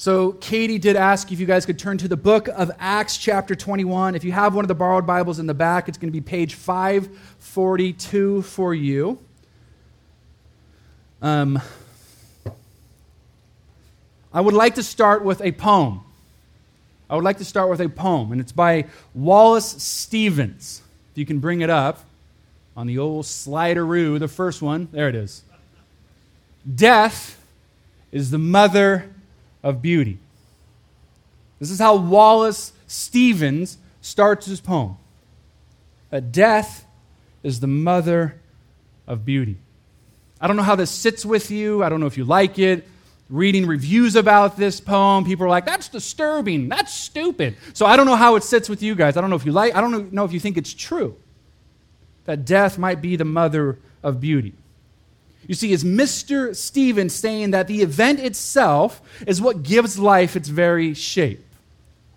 So, Katie did ask if you guys could turn to the book of Acts, chapter 21. If you have one of the borrowed Bibles in the back, it's going to be page 542 for you. Um, I would like to start with a poem. I would like to start with a poem, and it's by Wallace Stevens. If you can bring it up on the old slideroo, the first one, there it is. Death is the mother of beauty. This is how Wallace Stevens starts his poem. That death is the mother of beauty. I don't know how this sits with you. I don't know if you like it. Reading reviews about this poem, people are like, that's disturbing. That's stupid. So I don't know how it sits with you guys. I don't know if you like, I don't know if you think it's true that death might be the mother of beauty. You see, is Mr. Stevens saying that the event itself is what gives life its very shape?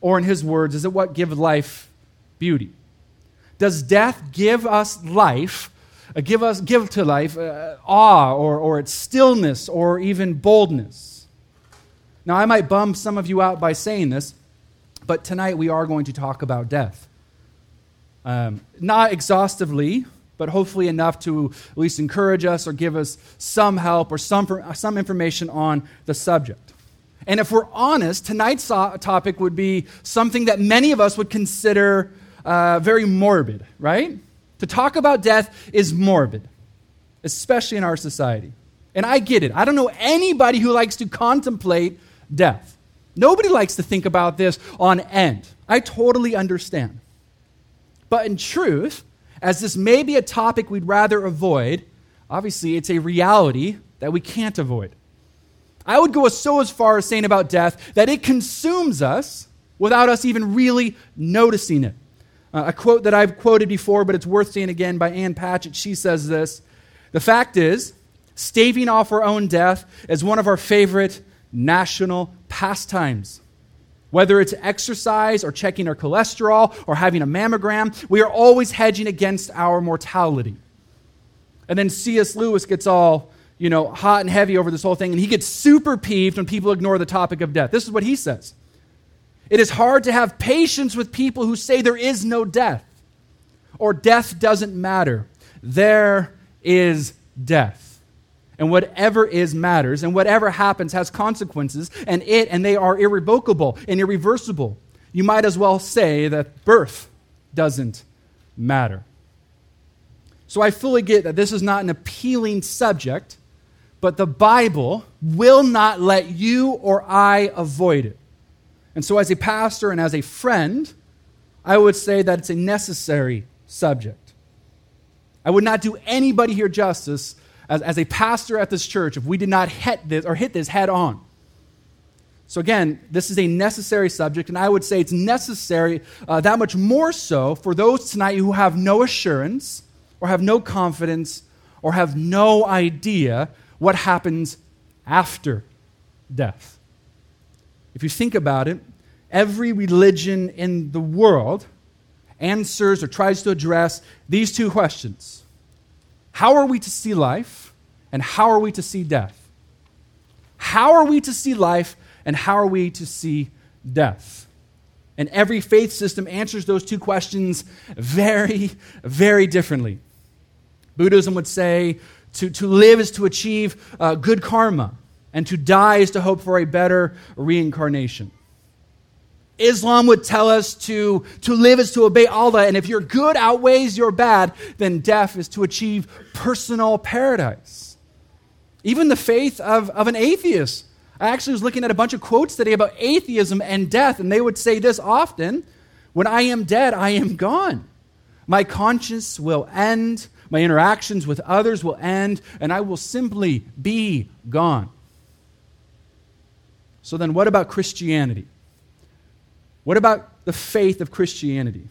Or, in his words, is it what gives life beauty? Does death give us life, uh, give, us, give to life uh, awe or, or its stillness or even boldness? Now, I might bum some of you out by saying this, but tonight we are going to talk about death. Um, not exhaustively, but hopefully enough to at least encourage us or give us some help or some, some information on the subject. And if we're honest, tonight's topic would be something that many of us would consider uh, very morbid, right? To talk about death is morbid, especially in our society. And I get it. I don't know anybody who likes to contemplate death. Nobody likes to think about this on end. I totally understand. But in truth, as this may be a topic we'd rather avoid, obviously it's a reality that we can't avoid. I would go so as far as saying about death that it consumes us without us even really noticing it. Uh, a quote that I've quoted before, but it's worth saying again by Ann Patchett. She says this The fact is, staving off our own death is one of our favorite national pastimes. Whether it's exercise or checking our cholesterol or having a mammogram, we are always hedging against our mortality. And then C.S. Lewis gets all, you know, hot and heavy over this whole thing, and he gets super peeved when people ignore the topic of death. This is what he says It is hard to have patience with people who say there is no death or death doesn't matter. There is death and whatever is matters, and whatever happens has consequences, and it and they are irrevocable and irreversible. You might as well say that birth doesn't matter. So I fully get that this is not an appealing subject, but the Bible will not let you or I avoid it. And so, as a pastor and as a friend, I would say that it's a necessary subject. I would not do anybody here justice as, as a pastor at this church if we did not hit this or hit this head on. So, again, this is a necessary subject, and I would say it's necessary uh, that much more so for those tonight who have no assurance or have no confidence or have no idea what happens after death. If you think about it, every religion in the world answers or tries to address these two questions how are we to see life and how are we to see death? How are we to see life and how are we to see death? And every faith system answers those two questions very, very differently. Buddhism would say to, to live is to achieve uh, good karma, and to die is to hope for a better reincarnation. Islam would tell us to, to live is to obey Allah, and if your good outweighs your bad, then death is to achieve personal paradise. Even the faith of, of an atheist. I actually was looking at a bunch of quotes today about atheism and death, and they would say this often When I am dead, I am gone. My conscience will end, my interactions with others will end, and I will simply be gone. So then, what about Christianity? What about the faith of Christianity?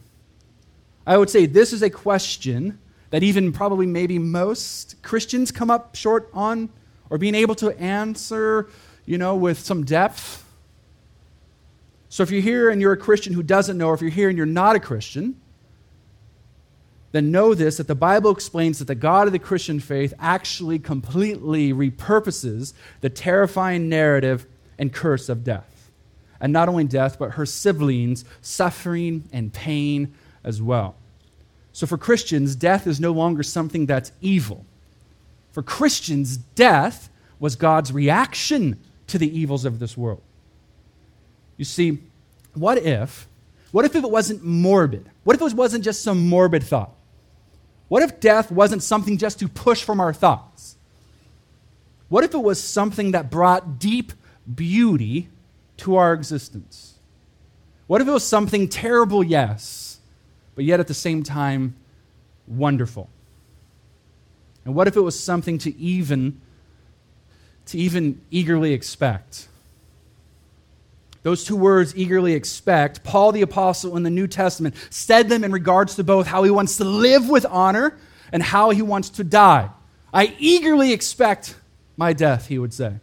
I would say this is a question that even probably maybe most Christians come up short on or being able to answer, you know, with some depth. So if you're here and you're a Christian who doesn't know, or if you're here and you're not a Christian, then know this that the Bible explains that the God of the Christian faith actually completely repurposes the terrifying narrative and curse of death. And not only death, but her siblings, suffering and pain as well. So for Christians, death is no longer something that's evil. For Christians, death was God's reaction to the evils of this world. You see, what if, what if it wasn't morbid? What if it wasn't just some morbid thought? What if death wasn't something just to push from our thoughts? What if it was something that brought deep beauty to our existence? What if it was something terrible, yes, but yet at the same time wonderful? And what if it was something to even to even eagerly expect? Those two words, eagerly expect, Paul the Apostle in the New Testament said them in regards to both how he wants to live with honor and how he wants to die. I eagerly expect my death, he would say.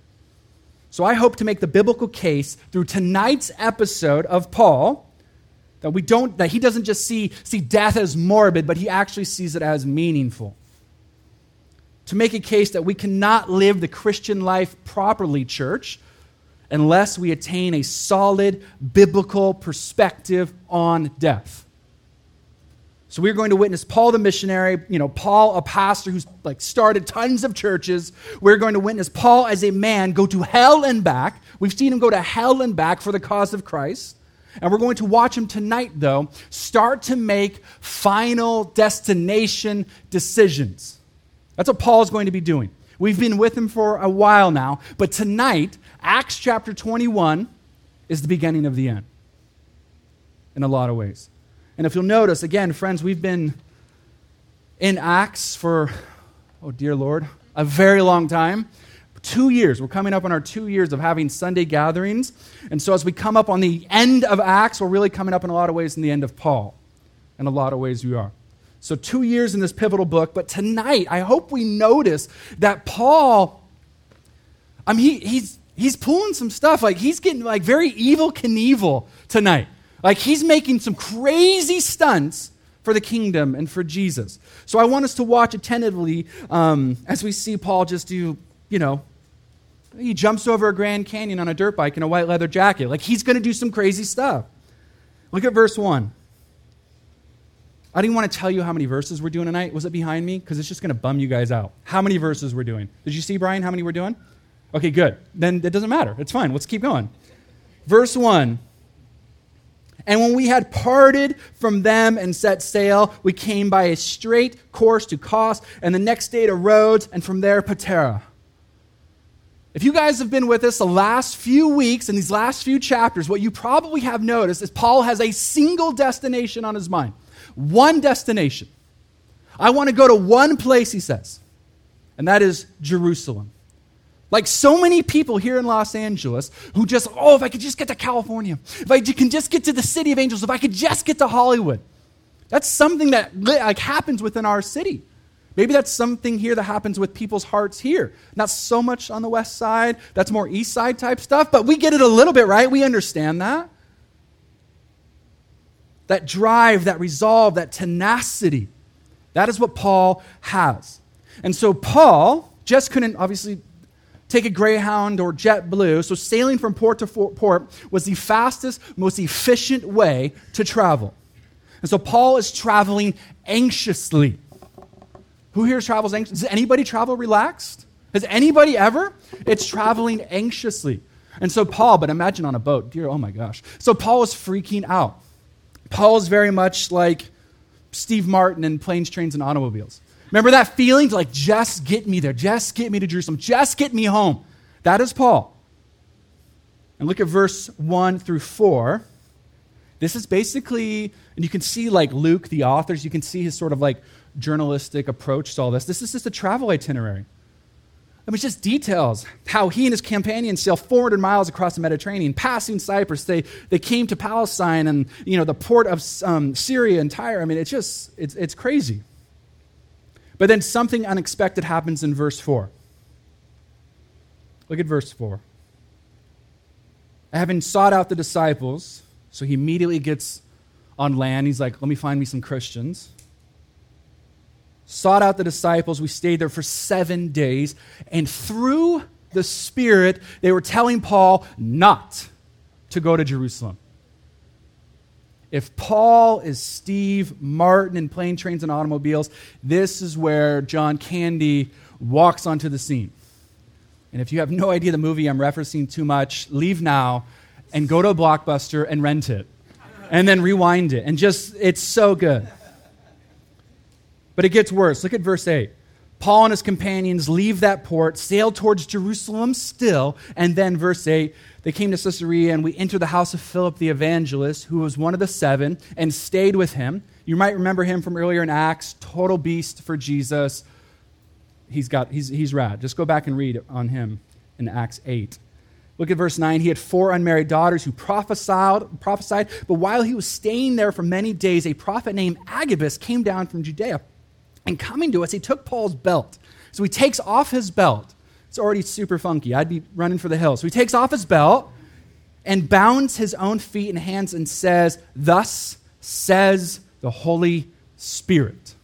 So I hope to make the biblical case through tonight's episode of Paul that we don't that he doesn't just see, see death as morbid, but he actually sees it as meaningful. To make a case that we cannot live the Christian life properly, church, unless we attain a solid biblical perspective on death. So we're going to witness Paul the missionary, you know, Paul a pastor who's like started tons of churches. We're going to witness Paul as a man go to hell and back. We've seen him go to hell and back for the cause of Christ. And we're going to watch him tonight though start to make final destination decisions. That's what Paul's going to be doing. We've been with him for a while now, but tonight Acts chapter 21 is the beginning of the end in a lot of ways. And if you'll notice, again, friends, we've been in Acts for, oh dear Lord, a very long time. Two years. We're coming up on our two years of having Sunday gatherings. And so as we come up on the end of Acts, we're really coming up in a lot of ways in the end of Paul. In a lot of ways, we are. So, two years in this pivotal book. But tonight, I hope we notice that Paul, I mean, he, he's, he's pulling some stuff. Like he's getting like very Evel Knievel tonight. Like he's making some crazy stunts for the kingdom and for Jesus. So I want us to watch attentively um, as we see Paul just do, you know, he jumps over a Grand Canyon on a dirt bike in a white leather jacket. Like he's going to do some crazy stuff. Look at verse 1. I didn't want to tell you how many verses we're doing tonight. Was it behind me? Because it's just going to bum you guys out. How many verses we're doing? Did you see, Brian, how many we're doing? Okay, good. Then it doesn't matter. It's fine. Let's keep going. Verse 1 And when we had parted from them and set sail, we came by a straight course to Kos, and the next day to Rhodes, and from there, Patara. If you guys have been with us the last few weeks and these last few chapters, what you probably have noticed is Paul has a single destination on his mind. One destination. I want to go to one place, he says, and that is Jerusalem. Like so many people here in Los Angeles who just, oh, if I could just get to California, if I can just get to the city of angels, if I could just get to Hollywood. That's something that like happens within our city. Maybe that's something here that happens with people's hearts here. Not so much on the west side. That's more east side type stuff, but we get it a little bit, right? We understand that. That drive, that resolve, that tenacity. That is what Paul has. And so Paul just couldn't obviously take a Greyhound or JetBlue. So sailing from port to port was the fastest, most efficient way to travel. And so Paul is traveling anxiously. Who here travels anxiously? Does anybody travel relaxed? Has anybody ever? It's traveling anxiously. And so Paul, but imagine on a boat, dear, oh my gosh. So Paul is freaking out. Paul is very much like Steve Martin in Planes, Trains, and Automobiles. Remember that feeling like, just get me there, just get me to Jerusalem, just get me home. That is Paul. And look at verse 1 through 4. This is basically, and you can see like Luke, the authors, you can see his sort of like journalistic approach to all this. This is just a travel itinerary. I mean, it's just details how he and his companions sailed 400 miles across the Mediterranean, passing Cyprus. They, they came to Palestine and, you know, the port of um, Syria and Tyre. I mean, it's just, it's, it's crazy. But then something unexpected happens in verse 4. Look at verse 4. Having sought out the disciples, so he immediately gets on land. He's like, let me find me some Christians. Sought out the disciples. We stayed there for seven days. And through the Spirit, they were telling Paul not to go to Jerusalem. If Paul is Steve Martin in Plane, Trains, and Automobiles, this is where John Candy walks onto the scene. And if you have no idea the movie I'm referencing too much, leave now and go to a blockbuster and rent it. And then rewind it. And just, it's so good. But it gets worse. Look at verse 8. Paul and his companions leave that port, sail towards Jerusalem still, and then verse 8 they came to Caesarea, and we enter the house of Philip the evangelist, who was one of the seven, and stayed with him. You might remember him from earlier in Acts, total beast for Jesus. He's, got, he's, he's rad. Just go back and read on him in Acts 8. Look at verse 9. He had four unmarried daughters who prophesied, prophesied, but while he was staying there for many days, a prophet named Agabus came down from Judea. And coming to us, he took Paul's belt. So he takes off his belt it's already super funky. I'd be running for the hills. So he takes off his belt and bounds his own feet and hands and says, Thus says the Holy Spirit.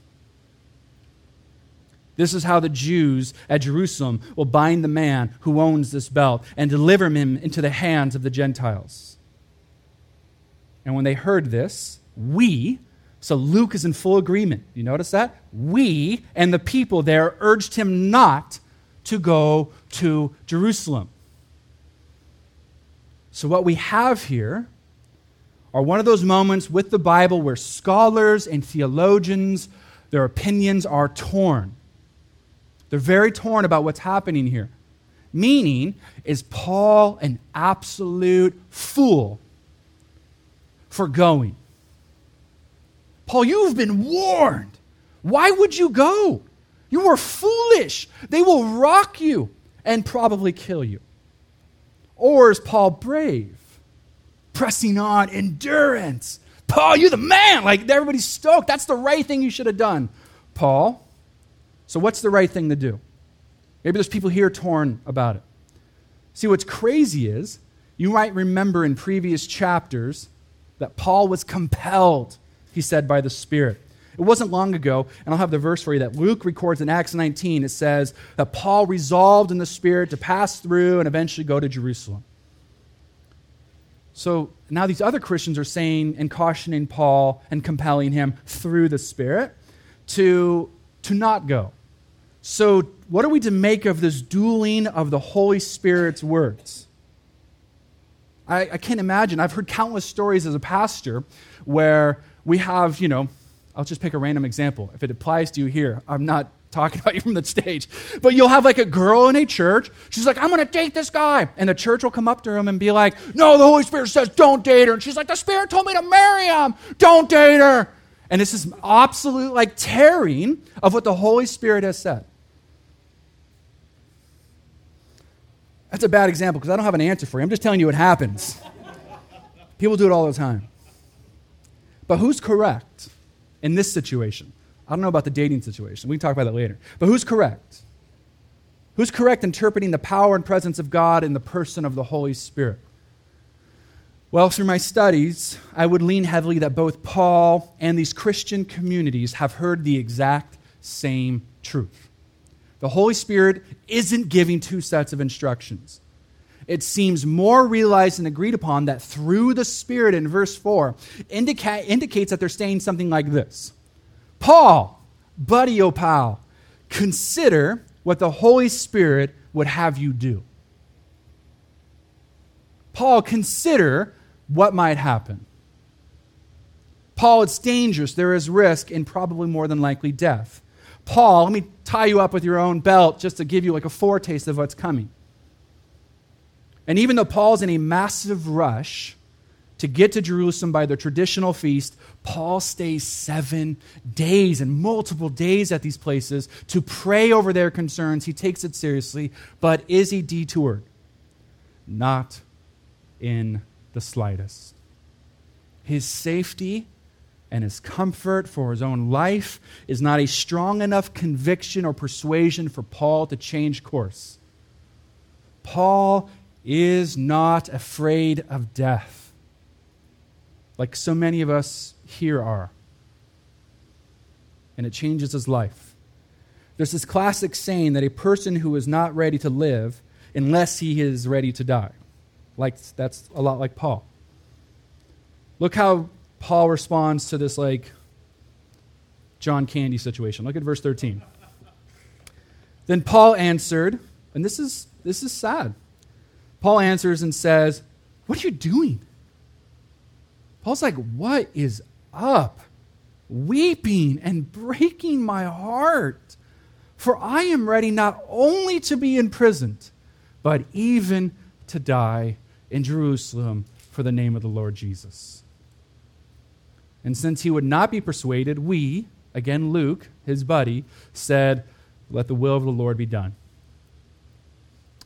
This is how the Jews at Jerusalem will bind the man who owns this belt and deliver him into the hands of the Gentiles. And when they heard this, we, so Luke is in full agreement. You notice that? We and the people there urged him not to go to Jerusalem. So, what we have here are one of those moments with the Bible where scholars and theologians, their opinions are torn. They're very torn about what's happening here. Meaning, is Paul an absolute fool for going? Paul, you've been warned. Why would you go? You are foolish. They will rock you and probably kill you. Or is Paul brave? Pressing on, endurance. Paul, you're the man. Like everybody's stoked. That's the right thing you should have done. Paul, so what's the right thing to do? Maybe there's people here torn about it. See, what's crazy is you might remember in previous chapters that Paul was compelled, he said, by the Spirit. It wasn't long ago, and I'll have the verse for you that Luke records in Acts 19. It says that Paul resolved in the Spirit to pass through and eventually go to Jerusalem. So now these other Christians are saying and cautioning Paul and compelling him through the Spirit to, to not go. So, what are we to make of this dueling of the Holy Spirit's words? I, I can't imagine. I've heard countless stories as a pastor where we have, you know, I'll just pick a random example. If it applies to you here, I'm not talking about you from the stage. But you'll have like a girl in a church. She's like, I'm going to date this guy. And the church will come up to him and be like, No, the Holy Spirit says don't date her. And she's like, The Spirit told me to marry him. Don't date her. And this is absolute like tearing of what the Holy Spirit has said. That's a bad example because I don't have an answer for you. I'm just telling you what happens. People do it all the time. But who's correct? in this situation. I don't know about the dating situation. We can talk about that later. But who's correct? Who's correct interpreting the power and presence of God in the person of the Holy Spirit? Well, through my studies, I would lean heavily that both Paul and these Christian communities have heard the exact same truth. The Holy Spirit isn't giving two sets of instructions it seems more realized and agreed upon that through the Spirit in verse 4 indica- indicates that they're saying something like this Paul, buddy, oh pal, consider what the Holy Spirit would have you do. Paul, consider what might happen. Paul, it's dangerous. There is risk and probably more than likely death. Paul, let me tie you up with your own belt just to give you like a foretaste of what's coming. And even though Paul's in a massive rush to get to Jerusalem by the traditional feast, Paul stays seven days and multiple days at these places to pray over their concerns. He takes it seriously, but is he detoured? Not in the slightest. His safety and his comfort for his own life is not a strong enough conviction or persuasion for Paul to change course. Paul is not afraid of death, like so many of us here are. And it changes his life. There's this classic saying that a person who is not ready to live unless he is ready to die. Like that's a lot like Paul. Look how Paul responds to this like John Candy situation. Look at verse 13. Then Paul answered, and this is this is sad. Paul answers and says, "What are you doing?" Paul's like, "What is up?" Weeping and breaking my heart. For I am ready not only to be imprisoned, but even to die in Jerusalem for the name of the Lord Jesus. And since he would not be persuaded, we, again Luke, his buddy, said, Let the will of the Lord be done.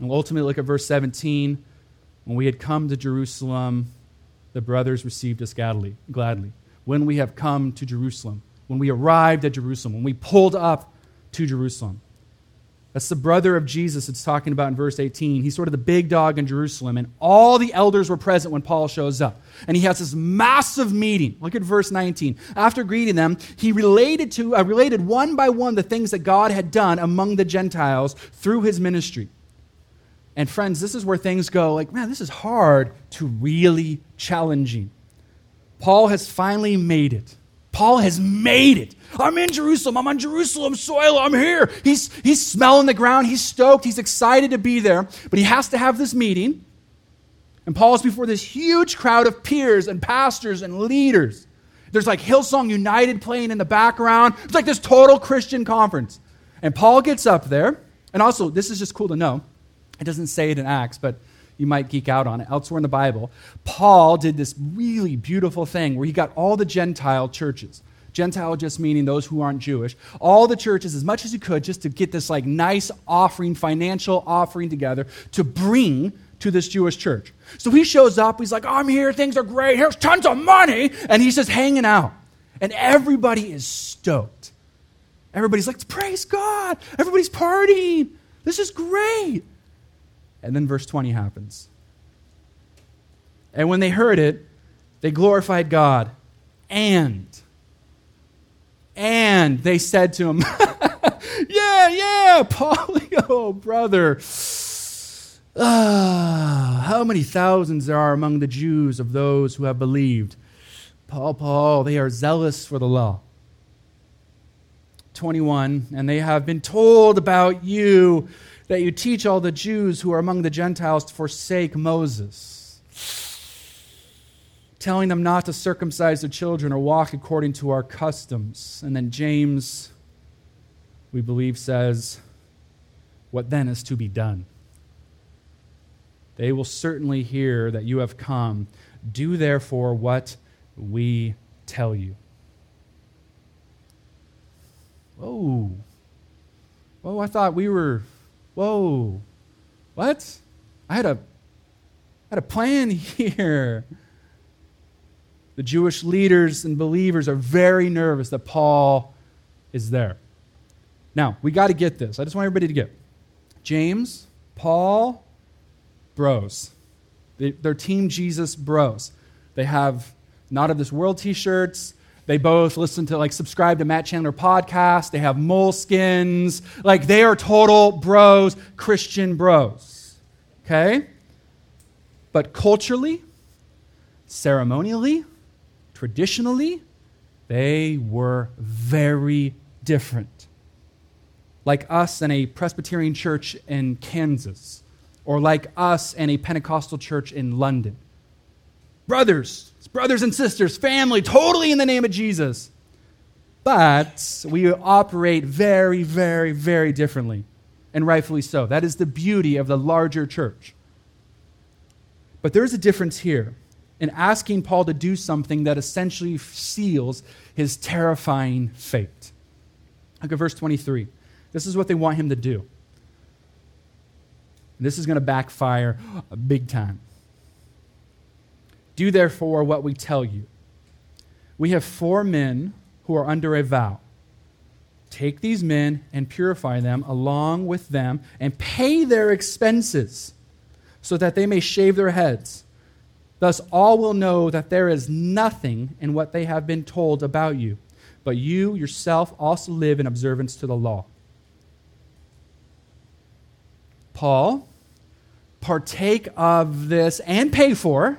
And ultimately, look at verse 17. When we had come to Jerusalem, the brothers received us gladly. gladly. When we have come to Jerusalem, when we arrived at Jerusalem, when we pulled up to Jerusalem. That's the brother of Jesus it's talking about in verse 18. He's sort of the big dog in Jerusalem, and all the elders were present when Paul shows up. And he has this massive meeting. Look at verse 19. After greeting them, he related to uh, related one by one the things that God had done among the Gentiles through his ministry. And friends, this is where things go like, man, this is hard to really challenging. Paul has finally made it. Paul has made it. I'm in Jerusalem. I'm on Jerusalem soil. I'm here. He's, he's smelling the ground. He's stoked. He's excited to be there. But he has to have this meeting. And Paul's before this huge crowd of peers and pastors and leaders. There's like Hillsong United playing in the background. It's like this total Christian conference. And Paul gets up there. And also, this is just cool to know. It doesn't say it in Acts, but you might geek out on it. Elsewhere in the Bible, Paul did this really beautiful thing where he got all the Gentile churches Gentile just meaning those who aren't Jewish, all the churches as much as you could just to get this like nice offering, financial offering together to bring to this Jewish church. So he shows up, he's like, I'm here, things are great, here's tons of money, and he's just hanging out. And everybody is stoked. Everybody's like, praise God, everybody's partying. This is great. And then verse 20 happens. And when they heard it, they glorified God and and they said to him, Yeah, yeah, Paulio, brother. Ah, how many thousands there are among the Jews of those who have believed. Paul, Paul, they are zealous for the law. 21, and they have been told about you that you teach all the Jews who are among the Gentiles to forsake Moses telling them not to circumcise their children or walk according to our customs. And then James, we believe, says, What then is to be done? They will certainly hear that you have come. Do therefore what we tell you. Whoa. Whoa, I thought we were. Whoa. What? I had a, I had a plan here. The Jewish leaders and believers are very nervous that Paul is there. Now, we got to get this. I just want everybody to get James, Paul, bros. They, are Team Jesus bros. They have Not of This World t shirts. They both listen to, like, subscribe to Matt Chandler podcast. They have moleskins. Like, they are total bros, Christian bros. Okay? But culturally, ceremonially, traditionally, they were very different. Like us in a Presbyterian church in Kansas, or like us in a Pentecostal church in London. Brothers, brothers and sisters, family, totally in the name of Jesus. But we operate very, very, very differently, and rightfully so. That is the beauty of the larger church. But there's a difference here in asking Paul to do something that essentially seals his terrifying fate. Look at verse 23. This is what they want him to do. This is going to backfire big time. Do therefore what we tell you. We have four men who are under a vow. Take these men and purify them along with them and pay their expenses so that they may shave their heads Thus, all will know that there is nothing in what they have been told about you, but you yourself also live in observance to the law. Paul, partake of this and pay for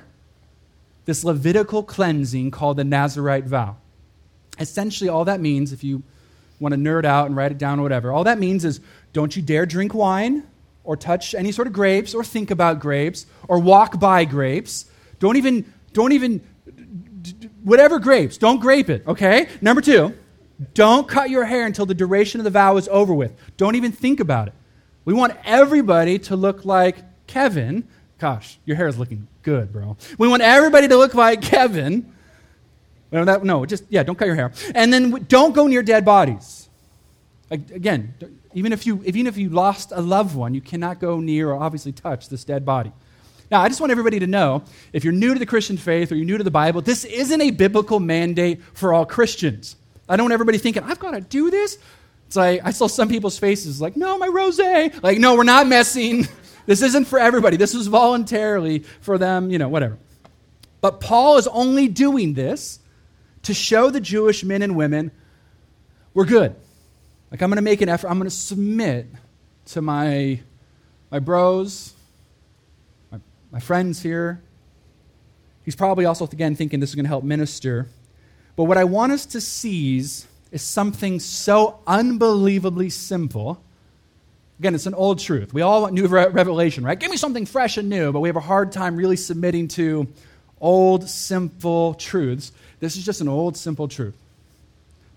this Levitical cleansing called the Nazarite vow. Essentially, all that means, if you want to nerd out and write it down or whatever, all that means is don't you dare drink wine or touch any sort of grapes or think about grapes or walk by grapes. Don't even, don't even, whatever grapes, don't grape it, okay? Number two, don't cut your hair until the duration of the vow is over with. Don't even think about it. We want everybody to look like Kevin. Gosh, your hair is looking good, bro. We want everybody to look like Kevin. No, that, no, just, yeah, don't cut your hair. And then don't go near dead bodies. Again, even if, you, even if you lost a loved one, you cannot go near or obviously touch this dead body. Now, I just want everybody to know if you're new to the Christian faith or you're new to the Bible, this isn't a biblical mandate for all Christians. I don't want everybody thinking, I've got to do this. It's like, I saw some people's faces like, no, my rose. Like, no, we're not messing. This isn't for everybody. This was voluntarily for them, you know, whatever. But Paul is only doing this to show the Jewish men and women we're good. Like, I'm going to make an effort. I'm going to submit to my, my bros, my, my friends here. He's probably also, again, thinking this is going to help minister. But what I want us to seize is something so unbelievably simple. Again, it's an old truth. We all want new re- revelation, right? Give me something fresh and new, but we have a hard time really submitting to old, simple truths. This is just an old, simple truth.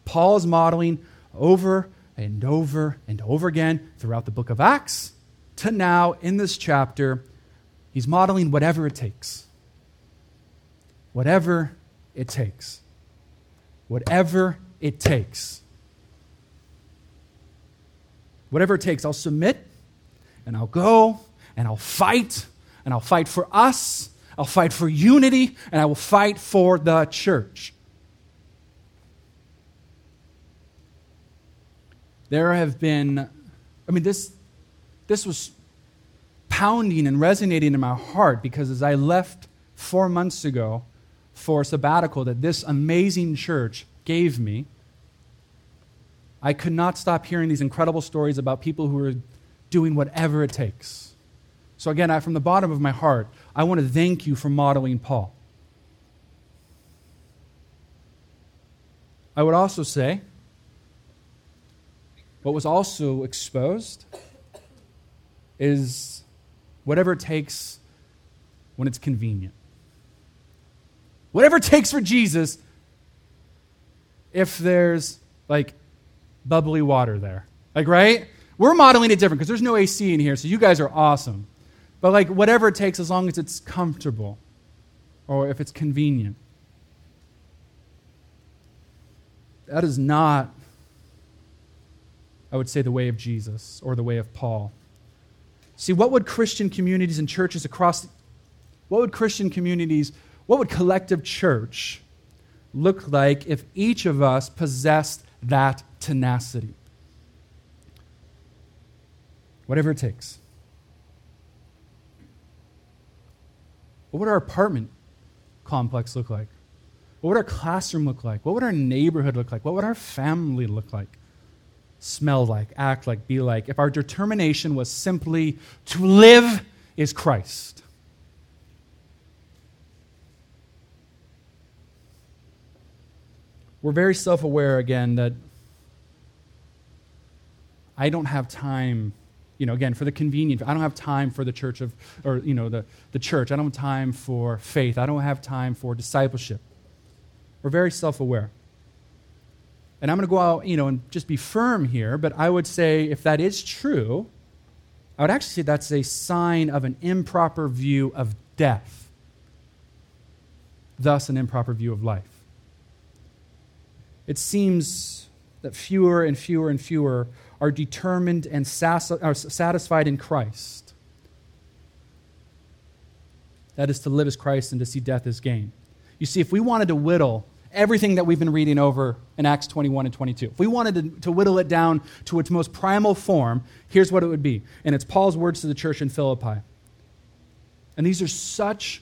Paul is modeling over and over and over again throughout the book of Acts to now in this chapter. He's modeling whatever it takes. Whatever it takes. Whatever it takes. Whatever it takes, I'll submit and I'll go and I'll fight and I'll fight for us. I'll fight for unity and I will fight for the church. There have been, I mean, this, this was pounding and resonating in my heart because as I left four months ago for a sabbatical that this amazing church gave me, I could not stop hearing these incredible stories about people who are doing whatever it takes. So, again, I, from the bottom of my heart, I want to thank you for modeling Paul. I would also say, what was also exposed is whatever it takes when it's convenient. Whatever it takes for Jesus, if there's like bubbly water there. Like, right? We're modeling it different because there's no AC in here, so you guys are awesome. But like, whatever it takes, as long as it's comfortable or if it's convenient. That is not, I would say, the way of Jesus or the way of Paul. See, what would Christian communities and churches across, what would Christian communities, what would collective church look like if each of us possessed that tenacity? Whatever it takes. What would our apartment complex look like? What would our classroom look like? What would our neighborhood look like? What would our family look like? Smell like, act like, be like, if our determination was simply to live is Christ. We're very self aware again that I don't have time, you know, again, for the convenience. I don't have time for the church of, or, you know, the, the church. I don't have time for faith. I don't have time for discipleship. We're very self aware. And I'm going to go out, you know, and just be firm here, but I would say if that is true, I would actually say that's a sign of an improper view of death, thus, an improper view of life it seems that fewer and fewer and fewer are determined and are satisfied in Christ. That is to live as Christ and to see death as gain. You see, if we wanted to whittle everything that we've been reading over in Acts 21 and 22, if we wanted to, to whittle it down to its most primal form, here's what it would be. And it's Paul's words to the church in Philippi. And these are such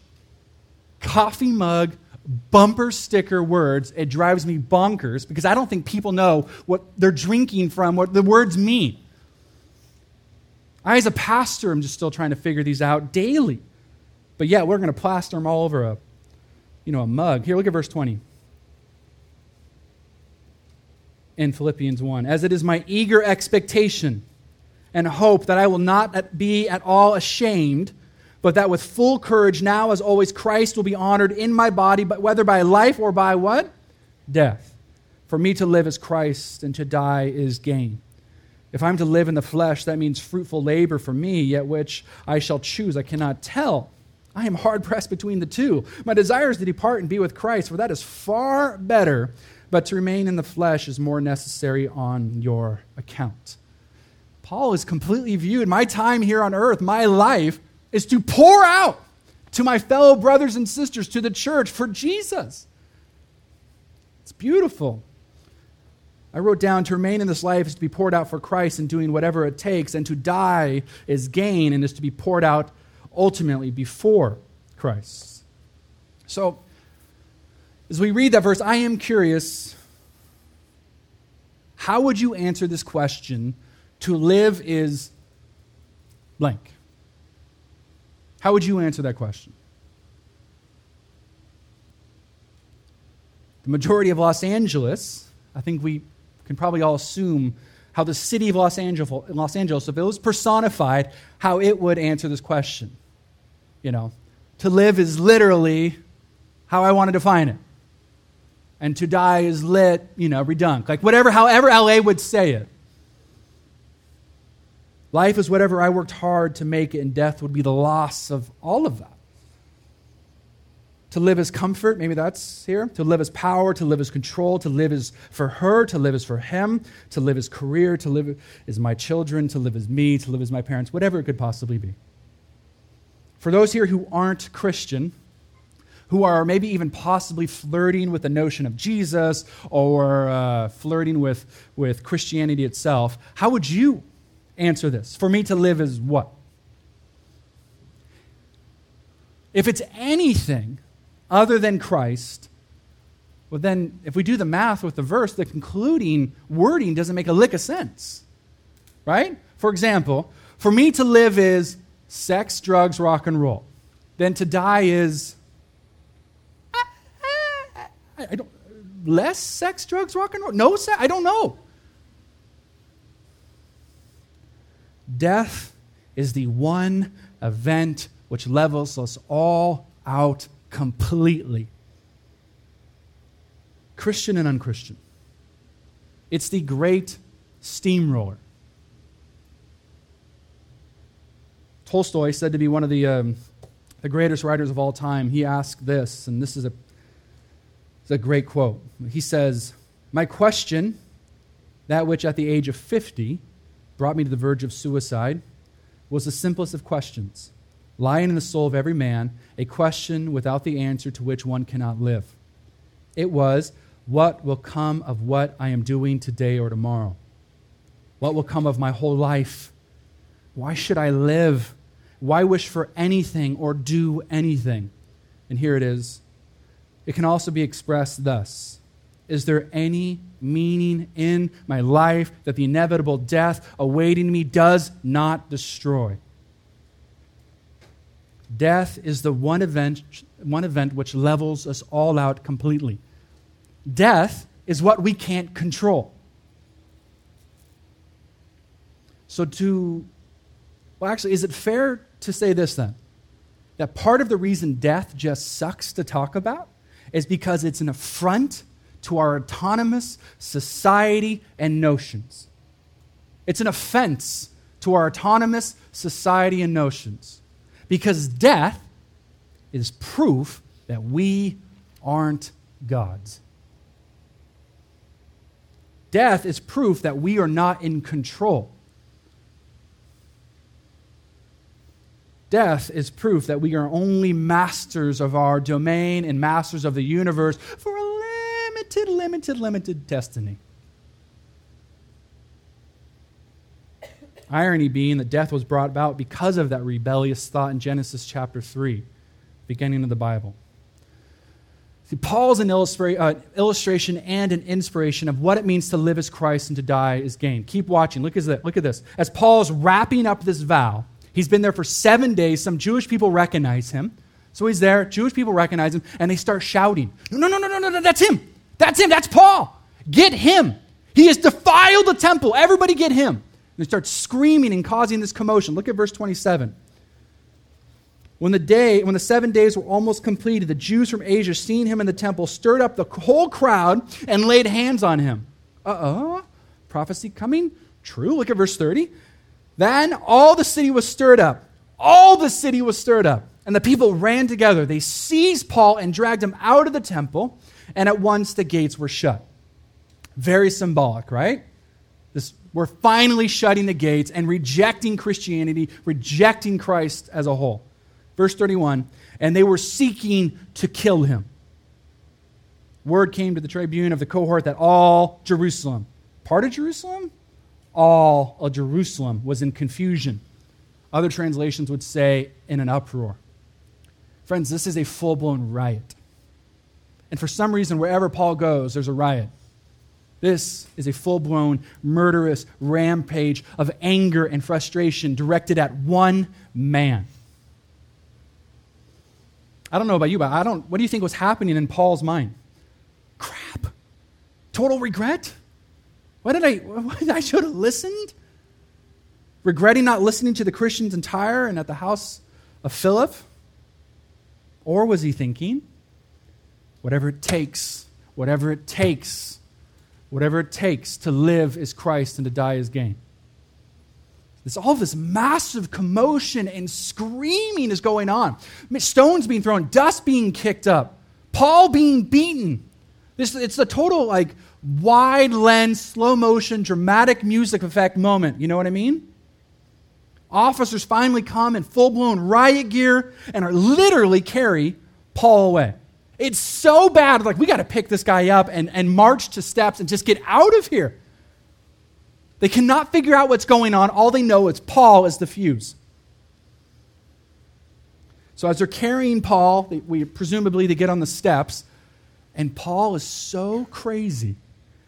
coffee mug bumper sticker words, it drives me bonkers because I don't think people know what they're drinking from, what the words mean. I, as a pastor, am just still trying to figure these out daily. But yet, we're going to plaster them all over a, you know, a mug. Here, look at verse 20 in Philippians 1. As it is my eager expectation and hope that I will not be at all ashamed, but that with full courage, now as always, Christ will be honored in my body, but whether by life or by what? Death. For me to live is Christ, and to die is gain. If I'm to live in the flesh, that means fruitful labor for me, yet which I shall choose, I cannot tell. I am hard pressed between the two. My desire is to depart and be with Christ, for that is far better, but to remain in the flesh is more necessary on your account. Paul is completely viewed my time here on earth, my life, is to pour out to my fellow brothers and sisters, to the church for Jesus. It's beautiful. I wrote down to remain in this life is to be poured out for Christ and doing whatever it takes, and to die is gain and is to be poured out ultimately before Christ. So, as we read that verse, I am curious how would you answer this question to live is blank? How would you answer that question? The majority of Los Angeles, I think we can probably all assume how the city of Los Angeles, Los Angeles, if it was personified, how it would answer this question. You know, to live is literally how I want to define it. And to die is lit, you know, redunk. Like whatever, however LA would say it. Life is whatever I worked hard to make it, and death would be the loss of all of that. To live as comfort, maybe that's here. To live as power, to live as control, to live as for her, to live as for him, to live as career, to live as my children, to live as me, to live as my parents, whatever it could possibly be. For those here who aren't Christian, who are maybe even possibly flirting with the notion of Jesus or uh, flirting with, with Christianity itself, how would you answer this? For me to live is what? If it's anything other than Christ, well, then if we do the math with the verse, the concluding wording doesn't make a lick of sense. Right? For example, for me to live is sex, drugs, rock and roll. Then to die is I don't less sex, drugs, rock and roll. No sex, I don't know. Death is the one event which levels us all out completely. Christian and unchristian. It's the great steamroller. Tolstoy, said to be one of the, um, the greatest writers of all time, he asked this, and this is a, it's a great quote. He says, My question, that which at the age of 50 brought me to the verge of suicide, was the simplest of questions, lying in the soul of every man, a question without the answer to which one cannot live. It was, What will come of what I am doing today or tomorrow? What will come of my whole life? Why should I live? Why wish for anything or do anything? And here it is. It can also be expressed thus Is there any meaning in my life that the inevitable death awaiting me does not destroy? Death is the one event, one event which levels us all out completely. Death is what we can't control. So, to, well, actually, is it fair to say this then? That part of the reason death just sucks to talk about is because it's an affront to our autonomous society and notions. It's an offense to our autonomous society and notions because death is proof that we aren't gods. Death is proof that we are not in control. Death is proof that we are only masters of our domain and masters of the universe for limited, limited, limited destiny. Irony being that death was brought about because of that rebellious thought in Genesis chapter 3, beginning of the Bible. See, Paul's an illustra- uh, illustration and an inspiration of what it means to live as Christ and to die as gain. Keep watching. Look at this. Look at this. As Paul's wrapping up this vow, he's been there for seven days. Some Jewish people recognize him. So he's there. Jewish people recognize him, and they start shouting, No, no, no, no, no, no, that's him. That's him. That's Paul. Get him. He has defiled the temple. Everybody get him. And they start screaming and causing this commotion. Look at verse 27. When the day, when the seven days were almost completed, the Jews from Asia, seeing him in the temple, stirred up the whole crowd and laid hands on him. Uh oh, prophecy coming true. Look at verse 30. Then all the city was stirred up. All the city was stirred up. And the people ran together. They seized Paul and dragged him out of the temple, and at once the gates were shut. Very symbolic, right? This, we're finally shutting the gates and rejecting Christianity, rejecting Christ as a whole. Verse 31 And they were seeking to kill him. Word came to the tribune of the cohort that all Jerusalem, part of Jerusalem, all of Jerusalem was in confusion. Other translations would say in an uproar. Friends, this is a full blown riot. And for some reason, wherever Paul goes, there's a riot. This is a full blown, murderous rampage of anger and frustration directed at one man. I don't know about you, but I don't. What do you think was happening in Paul's mind? Crap. Total regret? Why did I? Why did I should have listened? Regretting not listening to the Christians in Tyre and at the house of Philip? Or was he thinking, whatever it takes, whatever it takes, whatever it takes to live as Christ and to die as gain? There's all this massive commotion and screaming is going on. Stones being thrown, dust being kicked up, Paul being beaten. This, it's a total like wide lens, slow motion, dramatic music effect moment. You know what I mean? Officers finally come in full blown riot gear and are literally carry Paul away. It's so bad. Like, we got to pick this guy up and, and march to steps and just get out of here. They cannot figure out what's going on. All they know is Paul is the fuse. So as they're carrying Paul, they, we presumably they get on the steps, and Paul is so crazy.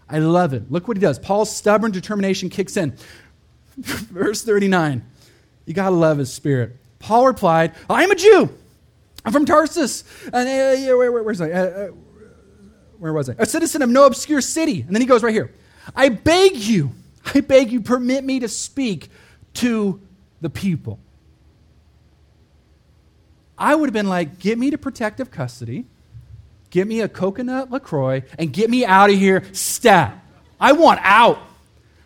I love it. Look what he does. Paul's stubborn determination kicks in. Verse 39. You got to love his spirit. Paul replied, I am a Jew. I'm from Tarsus. And, uh, yeah, where, where, where's I? Uh, uh, where was I? A citizen of no obscure city. And then he goes right here. I beg you I beg you, permit me to speak to the people. I would have been like, get me to protective custody, get me a coconut LaCroix, and get me out of here stat. I want out.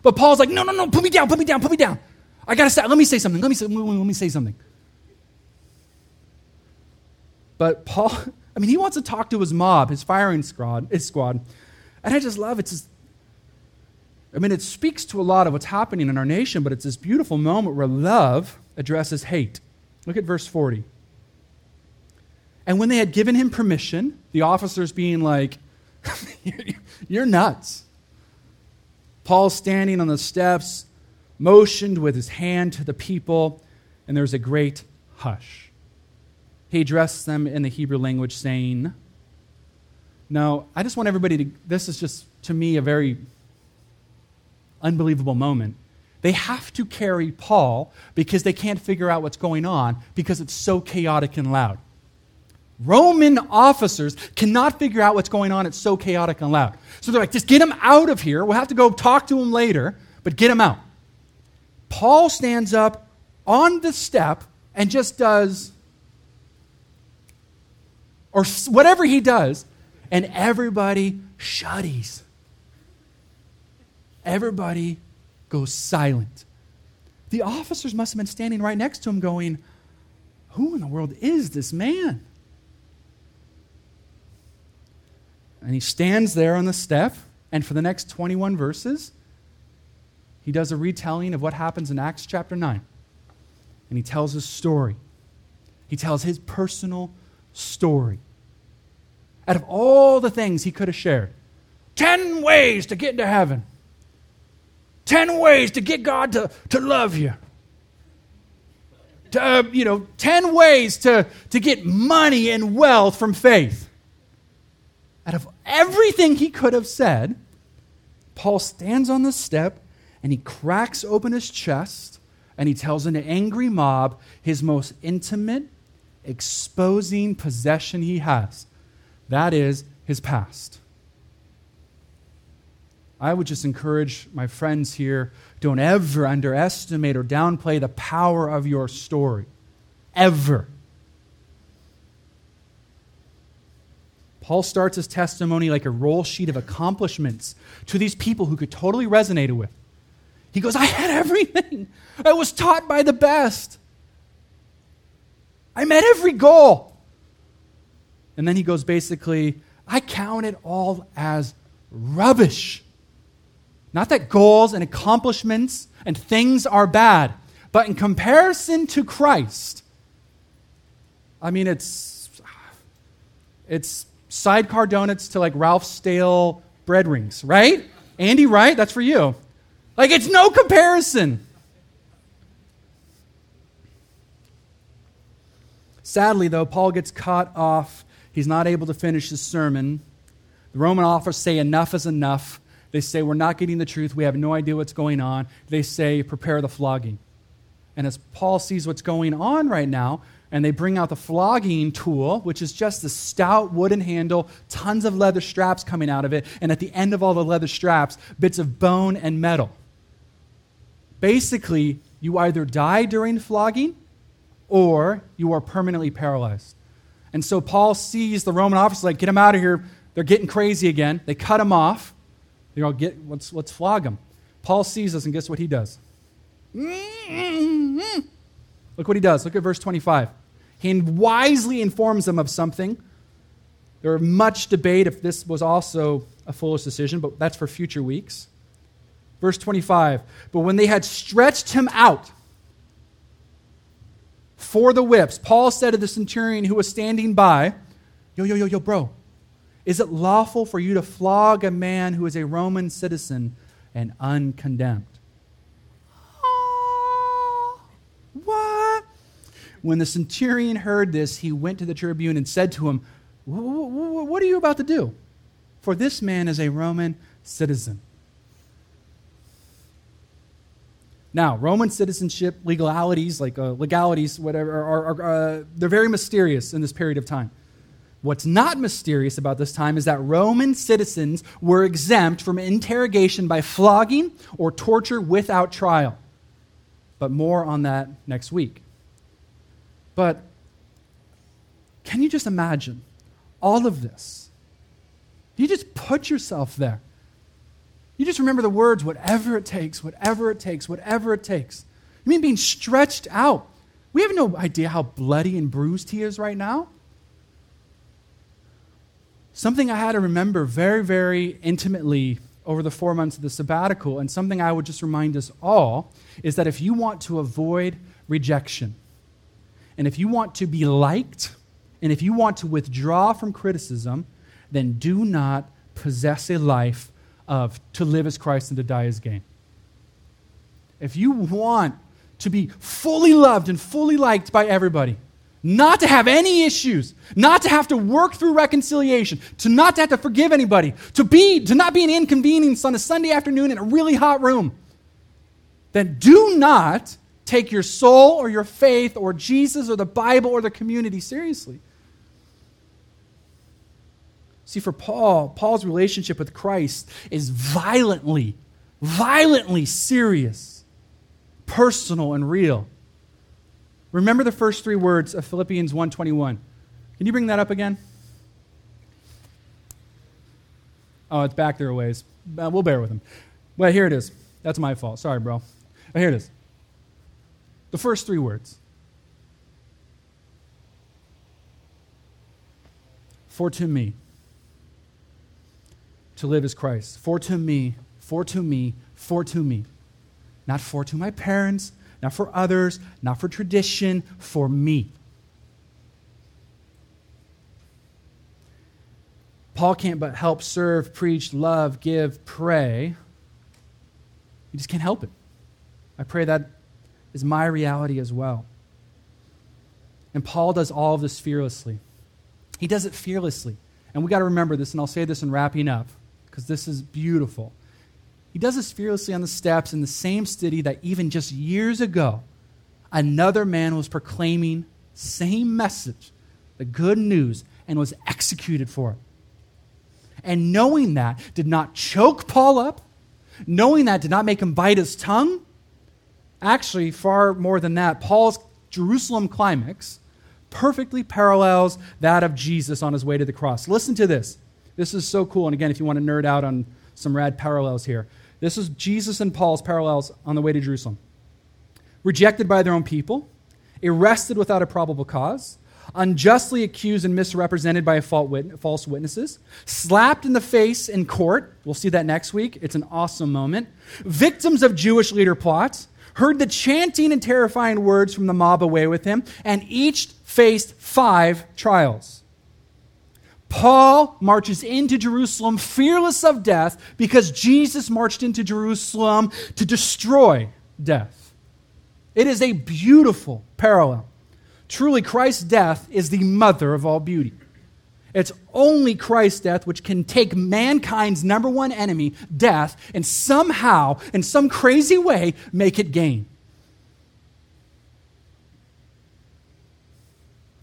But Paul's like, no, no, no, put me down, put me down, put me down. I gotta stop. Let me say something. Let me say, let me say something. But Paul, I mean, he wants to talk to his mob, his firing squad, his squad. And I just love it. It's I mean, it speaks to a lot of what's happening in our nation, but it's this beautiful moment where love addresses hate. Look at verse 40. And when they had given him permission, the officers being like, You're nuts. Paul standing on the steps, motioned with his hand to the people, and there was a great hush. He addressed them in the Hebrew language, saying, No, I just want everybody to, this is just to me a very unbelievable moment. They have to carry Paul because they can't figure out what's going on because it's so chaotic and loud. Roman officers cannot figure out what's going on. It's so chaotic and loud. So they're like, just get him out of here. We'll have to go talk to him later, but get him out. Paul stands up on the step and just does, or whatever he does, and everybody shuddies everybody goes silent. The officers must have been standing right next to him, going, Who in the world is this man? And he stands there on the step, and for the next 21 verses, he does a retelling of what happens in Acts chapter 9. And he tells his story. He tells his personal story. Out of all the things he could have shared, 10 ways to get into heaven. 10 ways to get God to, to love you. To, uh, you know, 10 ways to, to get money and wealth from faith. out of everything he could have said, Paul stands on the step and he cracks open his chest and he tells an angry mob his most intimate, exposing possession he has. That is his past. I would just encourage my friends here don't ever underestimate or downplay the power of your story. Ever. Paul starts his testimony like a roll sheet of accomplishments to these people who could totally resonate with. He goes, I had everything. I was taught by the best. I met every goal. And then he goes basically, I count it all as rubbish. Not that goals and accomplishments and things are bad, but in comparison to Christ, I mean, it's, it's sidecar donuts to like Ralph stale bread rings, right? Andy, right? That's for you. Like, it's no comparison. Sadly, though, Paul gets caught off. He's not able to finish his sermon. The Roman officers say, Enough is enough. They say, We're not getting the truth. We have no idea what's going on. They say, Prepare the flogging. And as Paul sees what's going on right now, and they bring out the flogging tool, which is just a stout wooden handle, tons of leather straps coming out of it, and at the end of all the leather straps, bits of bone and metal. Basically, you either die during flogging or you are permanently paralyzed. And so Paul sees the Roman officers like, get them out of here. They're getting crazy again. They cut him off. You know, get, let's, let's flog him. Paul sees this, and guess what he does? Mm-hmm. Look what he does. Look at verse 25. He wisely informs them of something. There was much debate if this was also a foolish decision, but that's for future weeks. Verse 25. But when they had stretched him out for the whips, Paul said to the centurion who was standing by, Yo, yo, yo, yo, bro, is it lawful for you to flog a man who is a Roman citizen and uncondemned? What? When the centurion heard this, he went to the tribune and said to him, What are you about to do? For this man is a Roman citizen. Now, Roman citizenship legalities, like uh, legalities, whatever, are, are uh, they're very mysterious in this period of time. What's not mysterious about this time is that Roman citizens were exempt from interrogation by flogging or torture without trial. But more on that next week. But can you just imagine all of this? You just put yourself there. You just remember the words, whatever it takes, whatever it takes, whatever it takes. You mean being stretched out? We have no idea how bloody and bruised he is right now. Something I had to remember very, very intimately over the four months of the sabbatical, and something I would just remind us all, is that if you want to avoid rejection, and if you want to be liked, and if you want to withdraw from criticism, then do not possess a life of to live as Christ and to die as gain. If you want to be fully loved and fully liked by everybody, not to have any issues, not to have to work through reconciliation, to not to have to forgive anybody, to be to not be an inconvenience on a Sunday afternoon in a really hot room, then do not take your soul or your faith or Jesus or the Bible or the community seriously. See, for Paul, Paul's relationship with Christ is violently, violently serious, personal, and real. Remember the first three words of Philippians 1:21. Can you bring that up again? Oh, it's back there a ways. Uh, we'll bear with him. Well, here it is. That's my fault. Sorry, bro. Here it is. The first three words. For to me, to live as Christ. For to me, for to me, for to me. Not for to my parents, not for others, not for tradition, for me. Paul can't but help serve, preach, love, give, pray. He just can't help it. I pray that is my reality as well. And Paul does all of this fearlessly. He does it fearlessly. And we got to remember this, and I'll say this in wrapping up, because this is beautiful. He does this fearlessly on the steps in the same city that even just years ago, another man was proclaiming same message, the good news, and was executed for it. And knowing that did not choke Paul up, knowing that did not make him bite his tongue. Actually, far more than that, Paul's Jerusalem climax perfectly parallels that of Jesus on his way to the cross. Listen to this. This is so cool. And again, if you want to nerd out on some rad parallels here, this is Jesus and Paul's parallels on the way to Jerusalem. Rejected by their own people, arrested without a probable cause, unjustly accused and misrepresented by false witnesses, slapped in the face in court. We'll see that next week. It's an awesome moment. Victims of Jewish leader plots, heard the chanting and terrifying words from the mob away with him, and each faced five trials. Paul marches into Jerusalem fearless of death because Jesus marched into Jerusalem to destroy death. It is a beautiful parallel. Truly, Christ's death is the mother of all beauty. It's only Christ's death which can take mankind's number one enemy, death, and somehow, in some crazy way, make it gain.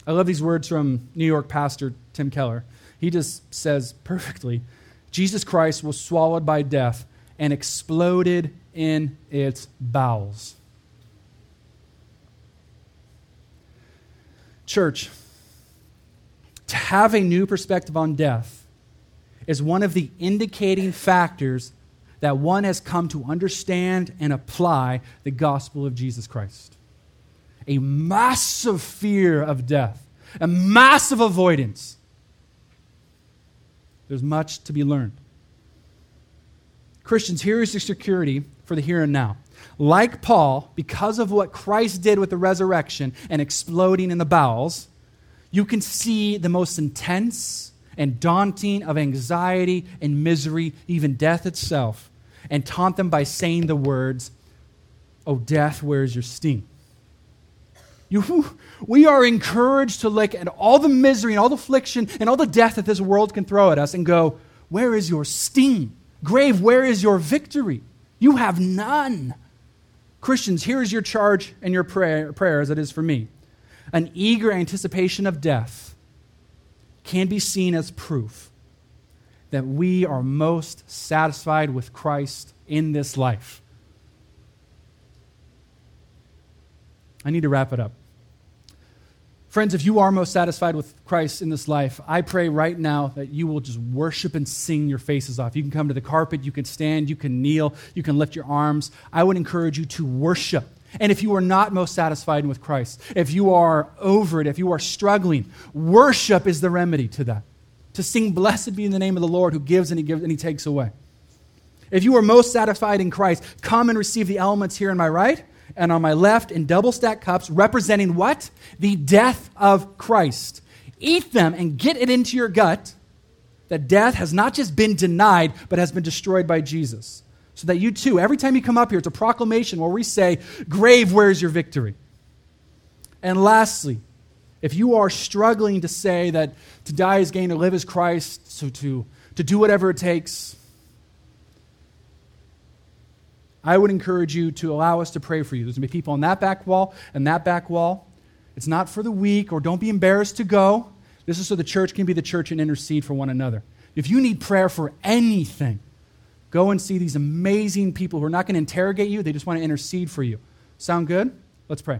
I love these words from New York pastor Tim Keller. He just says perfectly Jesus Christ was swallowed by death and exploded in its bowels. Church, to have a new perspective on death is one of the indicating factors that one has come to understand and apply the gospel of Jesus Christ. A massive fear of death, a massive avoidance. There's much to be learned. Christians, here is your security for the here and now. Like Paul, because of what Christ did with the resurrection and exploding in the bowels, you can see the most intense and daunting of anxiety and misery, even death itself, and taunt them by saying the words, Oh, death, where's your sting? You, we are encouraged to look at all the misery and all the affliction and all the death that this world can throw at us and go, Where is your sting? Grave, where is your victory? You have none. Christians, here is your charge and your prayer, prayer as it is for me an eager anticipation of death can be seen as proof that we are most satisfied with Christ in this life. I need to wrap it up. Friends, if you are most satisfied with Christ in this life, I pray right now that you will just worship and sing your faces off. You can come to the carpet, you can stand, you can kneel, you can lift your arms. I would encourage you to worship and if you are not most satisfied with Christ, if you are over it, if you are struggling, worship is the remedy to that. To sing, Blessed be in the name of the Lord who gives and he gives and he takes away. If you are most satisfied in Christ, come and receive the elements here in my right and on my left in double stacked cups, representing what? The death of Christ. Eat them and get it into your gut that death has not just been denied, but has been destroyed by Jesus so that you too, every time you come up here, it's a proclamation where we say, Grave, where's your victory? And lastly, if you are struggling to say that to die is gain, to live is Christ, so to, to do whatever it takes, I would encourage you to allow us to pray for you. There's going to be people on that back wall and that back wall. It's not for the weak, or don't be embarrassed to go. This is so the church can be the church and intercede for one another. If you need prayer for anything, Go and see these amazing people who are not going to interrogate you, they just want to intercede for you. Sound good? Let's pray.